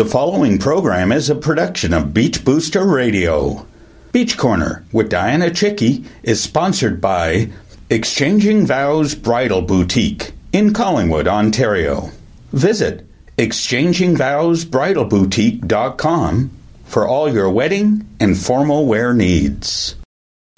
The following program is a production of Beach Booster Radio. Beach Corner with Dianna Chycki is sponsored by Exchanging Vows Bridal Boutique in Collingwood, Ontario. Visit exchangingvowsbridalboutique.com for all your wedding and formal wear needs.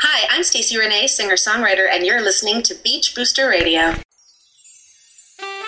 Hi, I'm Stacey Renee, singer-songwriter, and you're listening to Beach Booster Radio.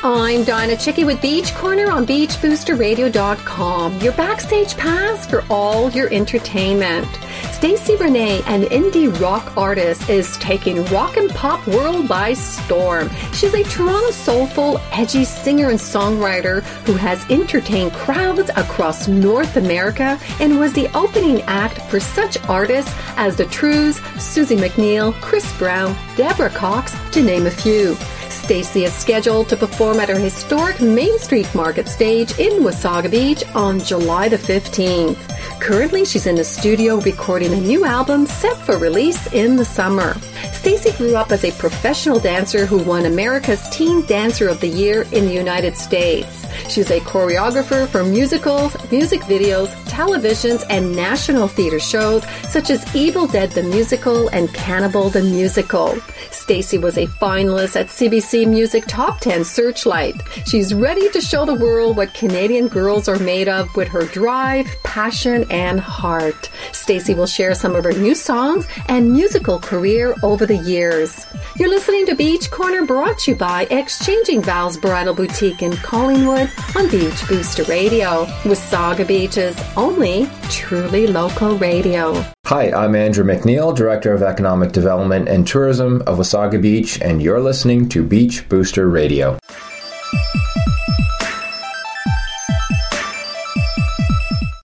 I'm Dianna Chycki with Beach Corner on BeachBoosterRadio.com, your backstage pass for all your entertainment. Stacey Renee, an indie rock artist, is taking rock and pop world by storm. She's a Toronto soulful, edgy singer and songwriter who has entertained crowds across North America and was the opening act for such artists as The Trews, Suzie McNeil, Chris Brown, Deborah Cox, to name a few. Stacey is scheduled to perform at her historic Main Street Market stage in Wasaga Beach on July the 15th. Currently, she's in the studio recording a new album set for release in the summer. Stacey grew up as a professional dancer who won America's Teen Dancer of the Year in the United States. She's a choreographer for musicals, music videos, televisions, and national theater shows such as Evil Dead the Musical and Cannibal the Musical. Stacey was a finalist at CBC Music Top 10 Searchlight. She's ready to show the world what Canadian girls are made of with her drive, passion, and heart. Stacey will share some of her new songs and musical career over the years. You're listening to Beach Corner brought to you by Exchanging Vows Bridal Boutique in Collingwood on Beach Booster Radio, Wasaga Beach's only truly local radio. Hi, I'm Andrew McNeil, Director of Economic Development and Tourism of Wasaga Beach, and you're listening to Beach Booster Radio.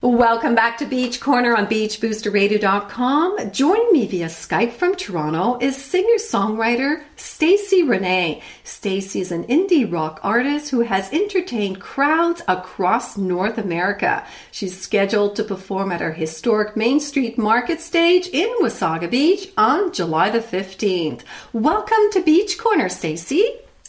Welcome back to Beach Corner on BeachBoosterRadio.com. Joining me via Skype from Toronto is singer-songwriter Stacey Renee. Stacey is an indie rock artist who has entertained crowds across North America. She's scheduled to perform at her historic Main Street Market stage in Wasaga Beach on July the 15th. Welcome to Beach Corner, Stacey.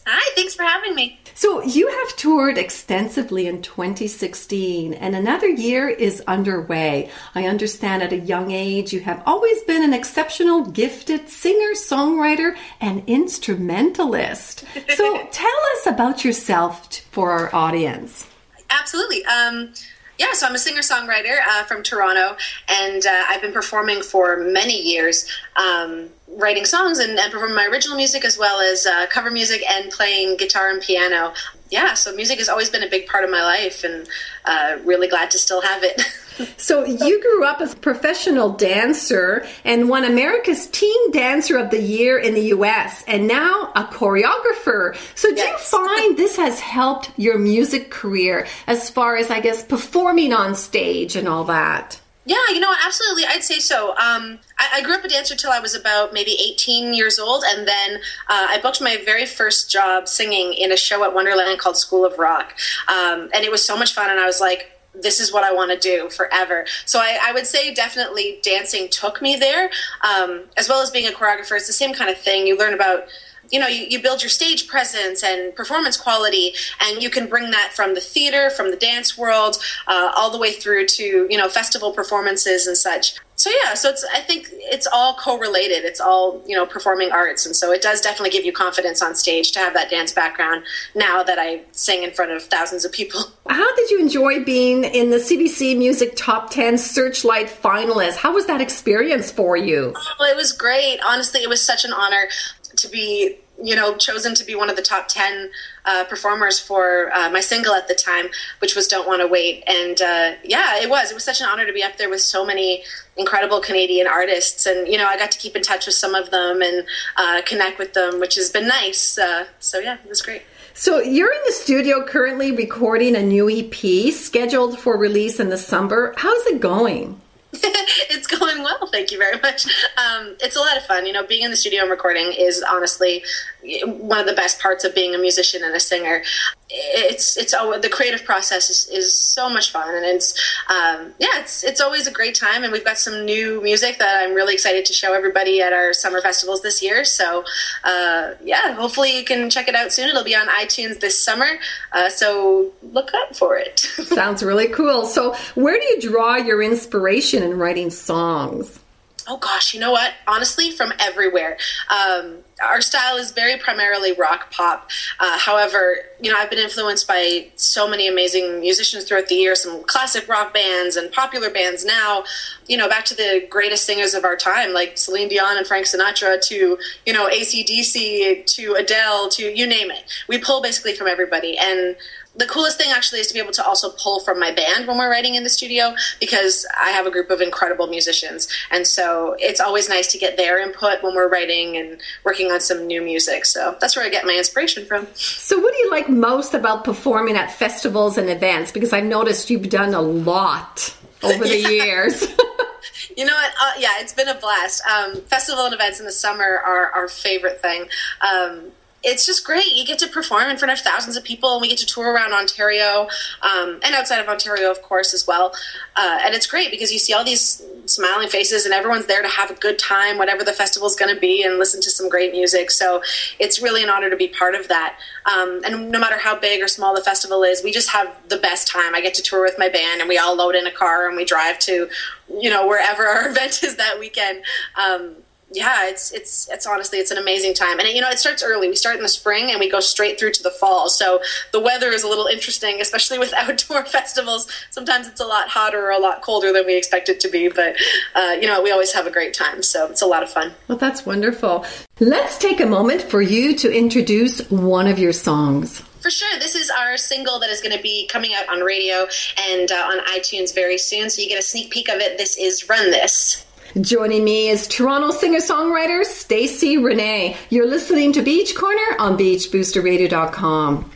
Hi, thanks for having me. So, you have toured extensively in 2016, and another year is underway. I understand at a young age you have always been an exceptional, gifted singer, songwriter, and instrumentalist. So, tell us about yourself for our audience. Absolutely. Um, yeah, so I'm a singer songwriter uh, from Toronto, and uh, I've been performing for many years, um, writing songs and, and, performing my original music as well as uh, cover music and playing guitar and piano. Yeah, so music has always been a big part of my life, and uh, really glad to still have it. So you grew up as a professional dancer and won America's Teen Dancer of the Year in the US and now a choreographer. So do yes. you find this has helped your music career as far as I guess performing on stage and all that? Yeah, you know, absolutely. I'd say so. Um, I, I, grew up a dancer till I was about maybe 18 years old, and then uh, I booked my very first job singing in a show at Wonderland called School of Rock. Um, and it was so much fun, and I was like, this is what I want to do forever. So I, I, would say definitely dancing took me there, um, as well as being a choreographer. It's the same kind of thing. You learn about you know you, you build your stage presence and performance quality and you can bring that from the theater from the dance world uh, all the way through to you know festival performances and such. So yeah so it's i think it's all correlated. It's all you know performing arts. And so it does definitely give you confidence on stage to have that dance background now that i sing in front of thousands of people. How did you enjoy being in the cbc music top 10 searchlight finalist? How was that experience for you? Oh, it was great. Honestly it was such an honor to be you know chosen to be one of the top 10 uh, performers for uh, my single at the time which was don't want to wait. And uh, yeah it was. It was such an honor to be up there with so many incredible canadian artists. And you know i got to keep in touch with some of them and uh, connect with them which has been nice. Uh, so yeah it was great. So you're in the studio currently recording a new ep scheduled for release in the summer. How's it going thank you very much. Um, it's a lot of fun. You know, being in the studio and recording is honestly one of the best parts of being a musician and a singer. It's it's always, the creative process is, is so much fun and it's um, yeah it's it's always a great time and we've got some new music that I'm really excited to show everybody at our summer festivals this year so uh, yeah hopefully you can check it out soon. It'll be on iTunes this summer uh, so look up for it. Sounds really cool. So where do you draw your inspiration in writing songs Oh gosh, you know what? Honestly, from everywhere. Um, our style is very primarily rock pop. Uh, however, you know, I've been influenced by so many amazing musicians throughout the years, some classic rock bands and popular bands now, you know, back to the greatest singers of our time, like Celine Dion and Frank Sinatra, to, you know, ACDC, to Adele, to you name it. We pull basically from everybody. And the coolest thing actually is to be able to also pull from my band when we're writing in the studio because I have a group of incredible musicians. And so it's always nice to get their input when we're writing and working on some new music. So that's where I get my inspiration from. So, what do you like most about performing at festivals and events? Because I've noticed you've done a lot over the years. you know what? Uh, yeah, it's been a blast. Um, festival and events in the summer are our favorite thing. Um, it's just great. You get to perform in front of thousands of people, and we get to tour around Ontario um, and outside of Ontario, of course, as well. Uh, and it's great because you see all these smiling faces, and everyone's there to have a good time, whatever the festival's going to be, and listen to some great music. So it's really an honor to be part of that. Um, and no matter how big or small the festival is, we just have the best time. I get to tour with my band, and we all load in a car and we drive to, you know, wherever our event is that weekend. Um, yeah, it's it's it's honestly it's an amazing time, and it, you know it starts early. We start in the spring and we go straight through to the fall. So the weather is a little interesting, especially with outdoor festivals. Sometimes it's a lot hotter or a lot colder than we expect it to be, but uh, you know we always have a great time. So it's a lot of fun. Well, that's wonderful. Let's take a moment for you to introduce one of your songs. For sure. This is our single that is going to be coming out on radio and uh, on iTunes very soon. So you get a sneak peek of it. This is Run This. Joining me is Toronto singer-songwriter Stacey Renee. You're listening to Beach Corner on beachboosterradio.com.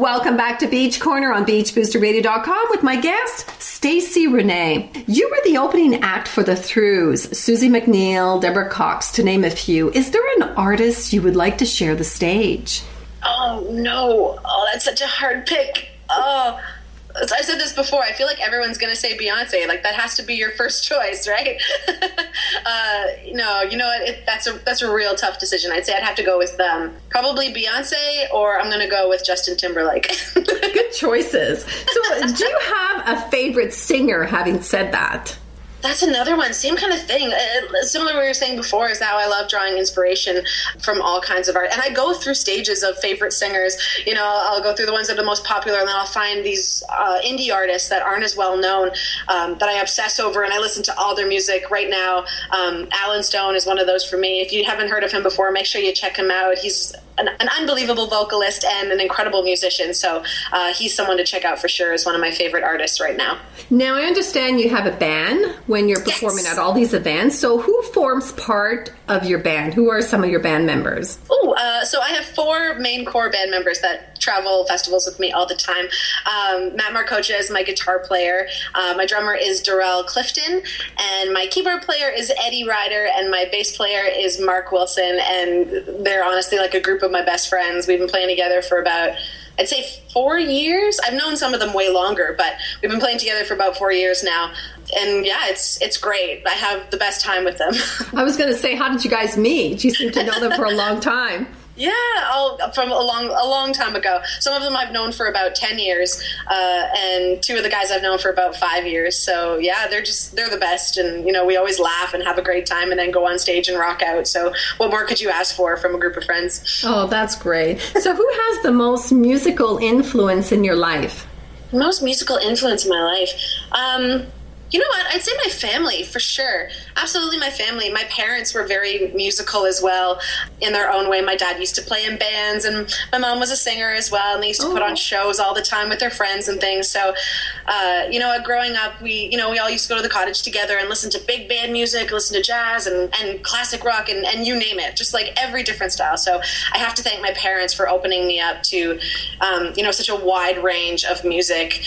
Welcome back to Beach Corner on BeachBoosterRadio.com with my guest, Stacey Renee. You were the opening act for the Trews, Suzie McNeil, Deborah Cox, to name a few. Is there an artist you would like to share the stage? Oh no! Oh, that's such a hard pick. Oh. I said this before. I feel like everyone's going to say Beyonce. Like that has to be your first choice, right? uh, no, you know what? It, that's a that's a real tough decision. I'd say I'd have to go with um, probably Beyonce, or I'm going to go with Justin Timberlake. Good choices. So, do you have a favorite singer? Having said that. That's another one. Same kind of thing. Uh, similar to what we were saying before is how I love drawing inspiration from all kinds of art. And I go through stages of favorite singers. You know, I'll go through the ones that are the most popular, and then I'll find these uh, indie artists that aren't as well known um, that I obsess over, and I listen to all their music right now. Um, Alan Stone is one of those for me. If you haven't heard of him before, make sure you check him out. He's an, an unbelievable vocalist and an incredible musician. So uh, he's someone to check out for sure. Is one of my favorite artists right now. Now I understand you have a band when you're performing yes. at all these events. So who forms part of your band? Who are some of your band members? Oh, uh, so I have four main core band members that travel festivals with me all the time. Um, Matt Marcocha is my guitar player. Uh, my drummer is Darrell Clifton, and my keyboard player is Eddie Ryder, and my bass player is Mark Wilson. And they're honestly like a group of my best friends. We've been playing together for about I'd say four years. I've known some of them way longer, but we've been playing together for about four years now. And yeah, it's it's great. I have the best time with them. I was going to say, how did you guys meet? You seem to know them for a long time. Yeah, all, from a long a long time ago. Some of them I've known for about ten years, uh, and two of the guys I've known for about five years. So yeah, they're just they're the best, and you know we always laugh and have a great time, and then go on stage and rock out. So what more could you ask for from a group of friends? Oh, that's great. So who has the most musical influence in your life? Most musical influence in my life. Um, you know what? I'd say my family for sure. Absolutely, my family. My parents were very musical as well in their own way. My dad used to play in bands, and my mom was a singer as well. And they used to oh. put on oh. shows all the time with their friends and things. So, uh, you know, growing up, we you know we all used to go to the cottage together and listen to big band music, listen to jazz and, and classic rock, and, and you name it, just like every different style. So, I have to thank my parents for opening me up to, um, you know, such a wide range of music.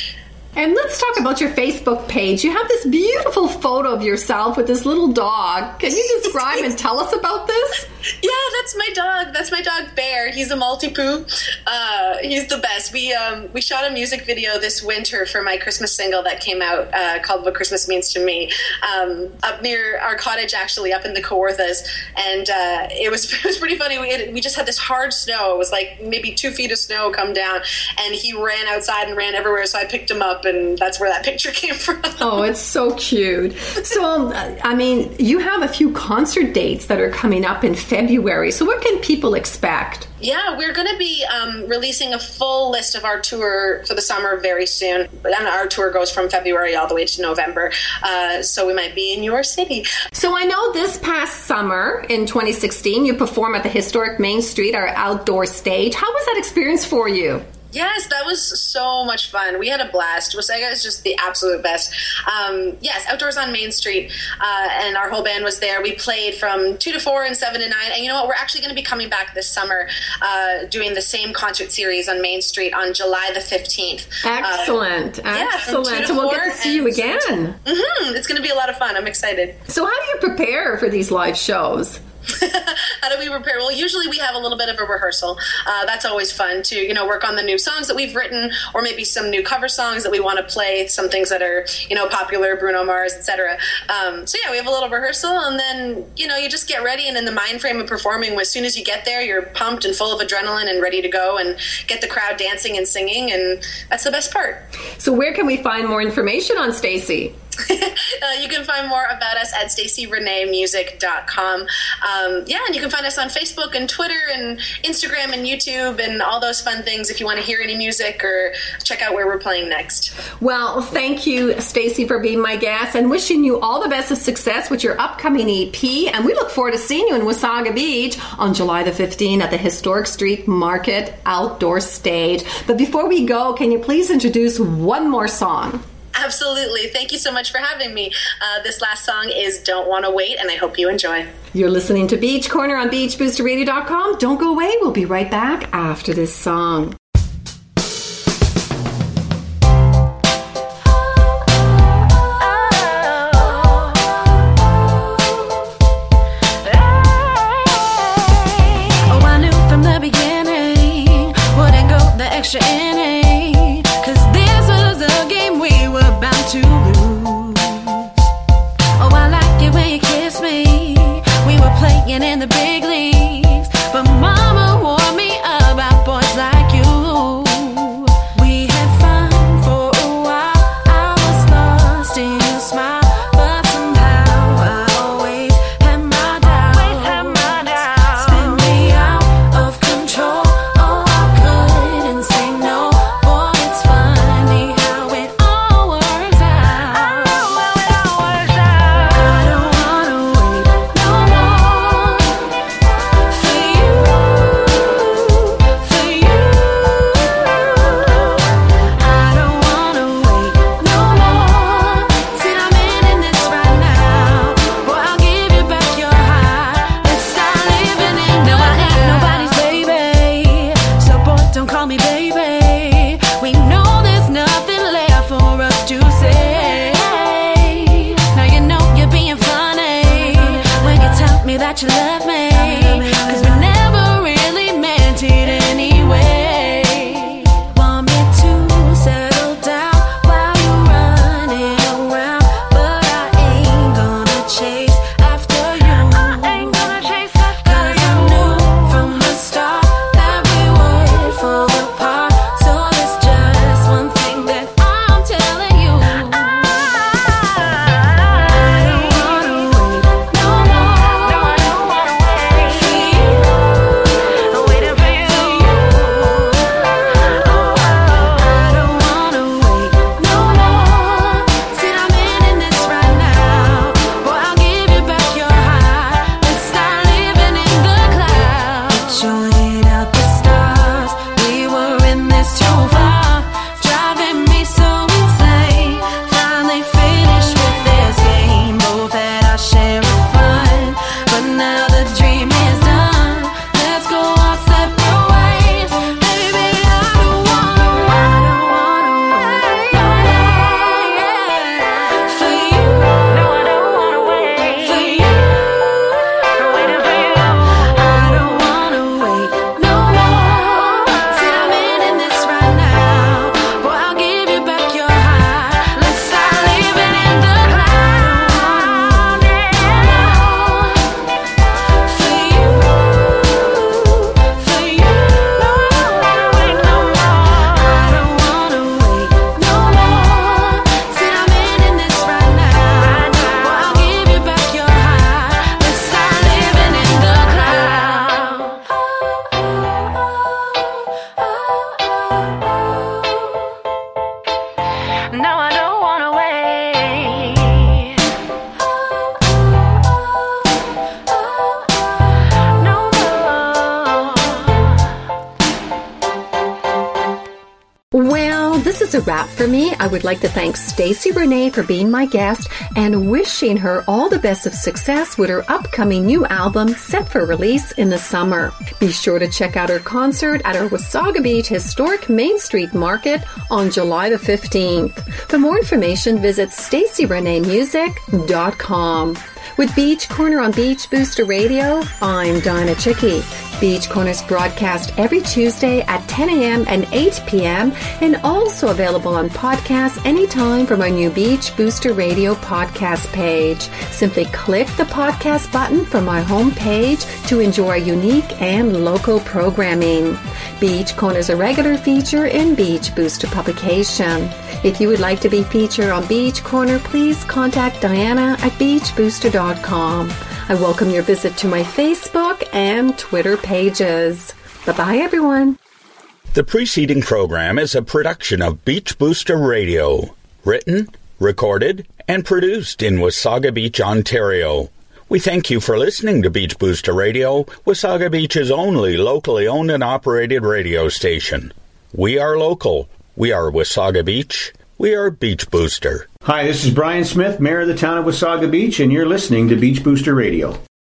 And let's talk about your Facebook page. You have this beautiful photo of yourself with this little dog. Can you describe and tell us about this? Yeah, that's my dog. That's my dog Bear. He's a Maltipoo. Uh, he's the best. We um, we shot a music video this winter for my Christmas single that came out uh, called "What Christmas Means to Me" um, up near our cottage, actually up in the Kawarthas, and uh, it was it was pretty funny. We had, we just had this hard snow. It was like maybe two feet of snow come down, and he ran outside and ran everywhere. So I picked him up and that's where that picture came from. oh, it's so cute. So, um, I mean, you have a few concert dates that are coming up in February. So, what can people expect? Yeah, we're going to be um, releasing a full list of our tour for the summer very soon. And our tour goes from February all the way to November. Uh, so we might be in your city. So I know this past summer in 2016, you perform at the historic Main Street, our outdoor stage. How was that experience for you? Yes, that was so much fun. We had a blast. Wasaga is just the absolute best. Um, yes, outdoors on Main Street, uh, and our whole band was there. We played from two to four and seven to nine. And you know what? We're actually going to be coming back this summer, uh, doing the same concert series on Main Street on July the fifteenth. Excellent, uh, excellent. Yeah, so we'll get to see you again. Mm-hmm. It's going to be a lot of fun. I'm excited. So, how do you prepare for these live shows? How do we prepare? Well, usually we have a little bit of a rehearsal. Uh, that's always fun to you know work on the new songs that we've written, or maybe some new cover songs that we want to play. Some things that are you know popular, Bruno Mars, etc. Um, so yeah, we have a little rehearsal, and then you know you just get ready, and in the mind frame of performing, as soon as you get there, you're pumped and full of adrenaline and ready to go and get the crowd dancing and singing, and that's the best part. So where can we find more information on Stacey? uh, you can find more about us at staceyreneemusic.com. Um, yeah, and you can find us on Facebook and Twitter and Instagram and YouTube and all those fun things if you want to hear any music or check out where we're playing next. Well, thank you, Stacey, for being my guest and wishing you all the best of success with your upcoming EP. And we look forward to seeing you in Wasaga Beach on July the 15th at the Historic Street Market outdoor stage. But before we go, can you please introduce one more song? Absolutely. Thank you so much for having me. Uh, this last song is Don't Want to Wait, and I hope you enjoy. You're listening to Beach Corner on BeachBoosterRadio.com. Don't go away. We'll be right back after this song. For me. I would like to thank Stacey Renee for being my guest and wishing her all the best of success with her upcoming new album set for release in the summer. Be sure to check out her concert at our Wasaga Beach Historic Main Street Market on July the 15th. For more information, visit staceyreneemusic.com. With Beach Corner on Beach Booster Radio, I'm Dianna Chycki. Beach Corners broadcast every Tuesday at 10 a.m. and 8 p.m. and also available on podcasts anytime from our new Beach Booster Radio podcast page. Simply click the podcast button from my homepage to enjoy unique and local programming. Beach Corners a regular feature in Beach Booster publication. If you would like to be featured on Beach Corner, please contact Dianna at beachbooster.com. I welcome your visit to my Facebook and Twitter pages. Bye bye, everyone. The preceding program is a production of Beach Booster Radio, written, recorded, and produced in Wasaga Beach, Ontario. We thank you for listening to Beach Booster Radio, Wasaga Beach's only locally owned and operated radio station. We are local. We are Wasaga Beach. We are Beach Booster. Hi, this is Brian Smith, Mayor of the town of Wasaga Beach, and you're listening to Beach Booster Radio.